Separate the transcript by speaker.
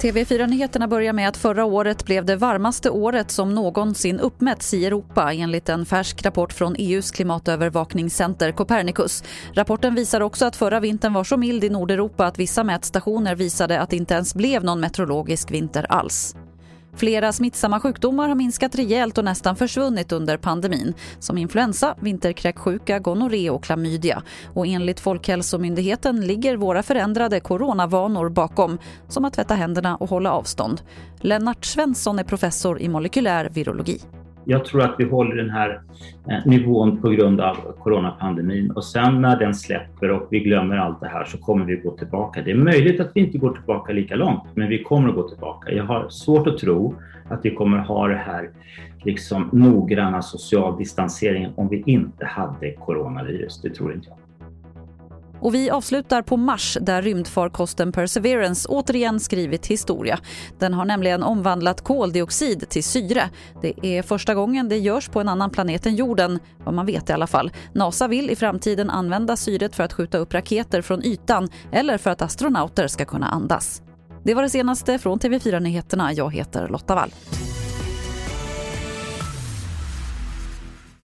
Speaker 1: TV4-nyheterna börjar med att förra året blev det varmaste året som någonsin uppmätts i Europa enligt en färsk rapport från EUs klimatövervakningscenter Copernicus. Rapporten visar också att förra vintern var så mild i Nordeuropa att vissa mätstationer visade att det inte ens blev någon meteorologisk vinter alls. Flera smittsamma sjukdomar har minskat rejält och nästan försvunnit under pandemin som influensa, vinterkräksjuka, gonorré och klamydia. Och enligt Folkhälsomyndigheten ligger våra förändrade coronavanor bakom som att tvätta händerna och hålla avstånd. Lennart Svensson är professor i molekylär virologi.
Speaker 2: Jag tror att vi håller den här eh, nivån på grund av coronapandemin och sen när den släpper och vi glömmer allt det här så kommer vi gå tillbaka. Det är möjligt att vi inte går tillbaka lika långt, men vi kommer att gå tillbaka. Jag har svårt att tro att vi kommer ha det här liksom noggranna social distanseringen om vi inte hade coronavirus. Det tror inte jag.
Speaker 1: Och vi avslutar på Mars där rymdfarkosten Perseverance återigen skrivit historia. Den har nämligen omvandlat koldioxid till syre. Det är första gången det görs på en annan planet än jorden, vad man vet i alla fall. NASA vill i framtiden använda syret för att skjuta upp raketer från ytan eller för att astronauter ska kunna andas. Det var det senaste från TV4 Nyheterna. Jag heter Lotta Wall.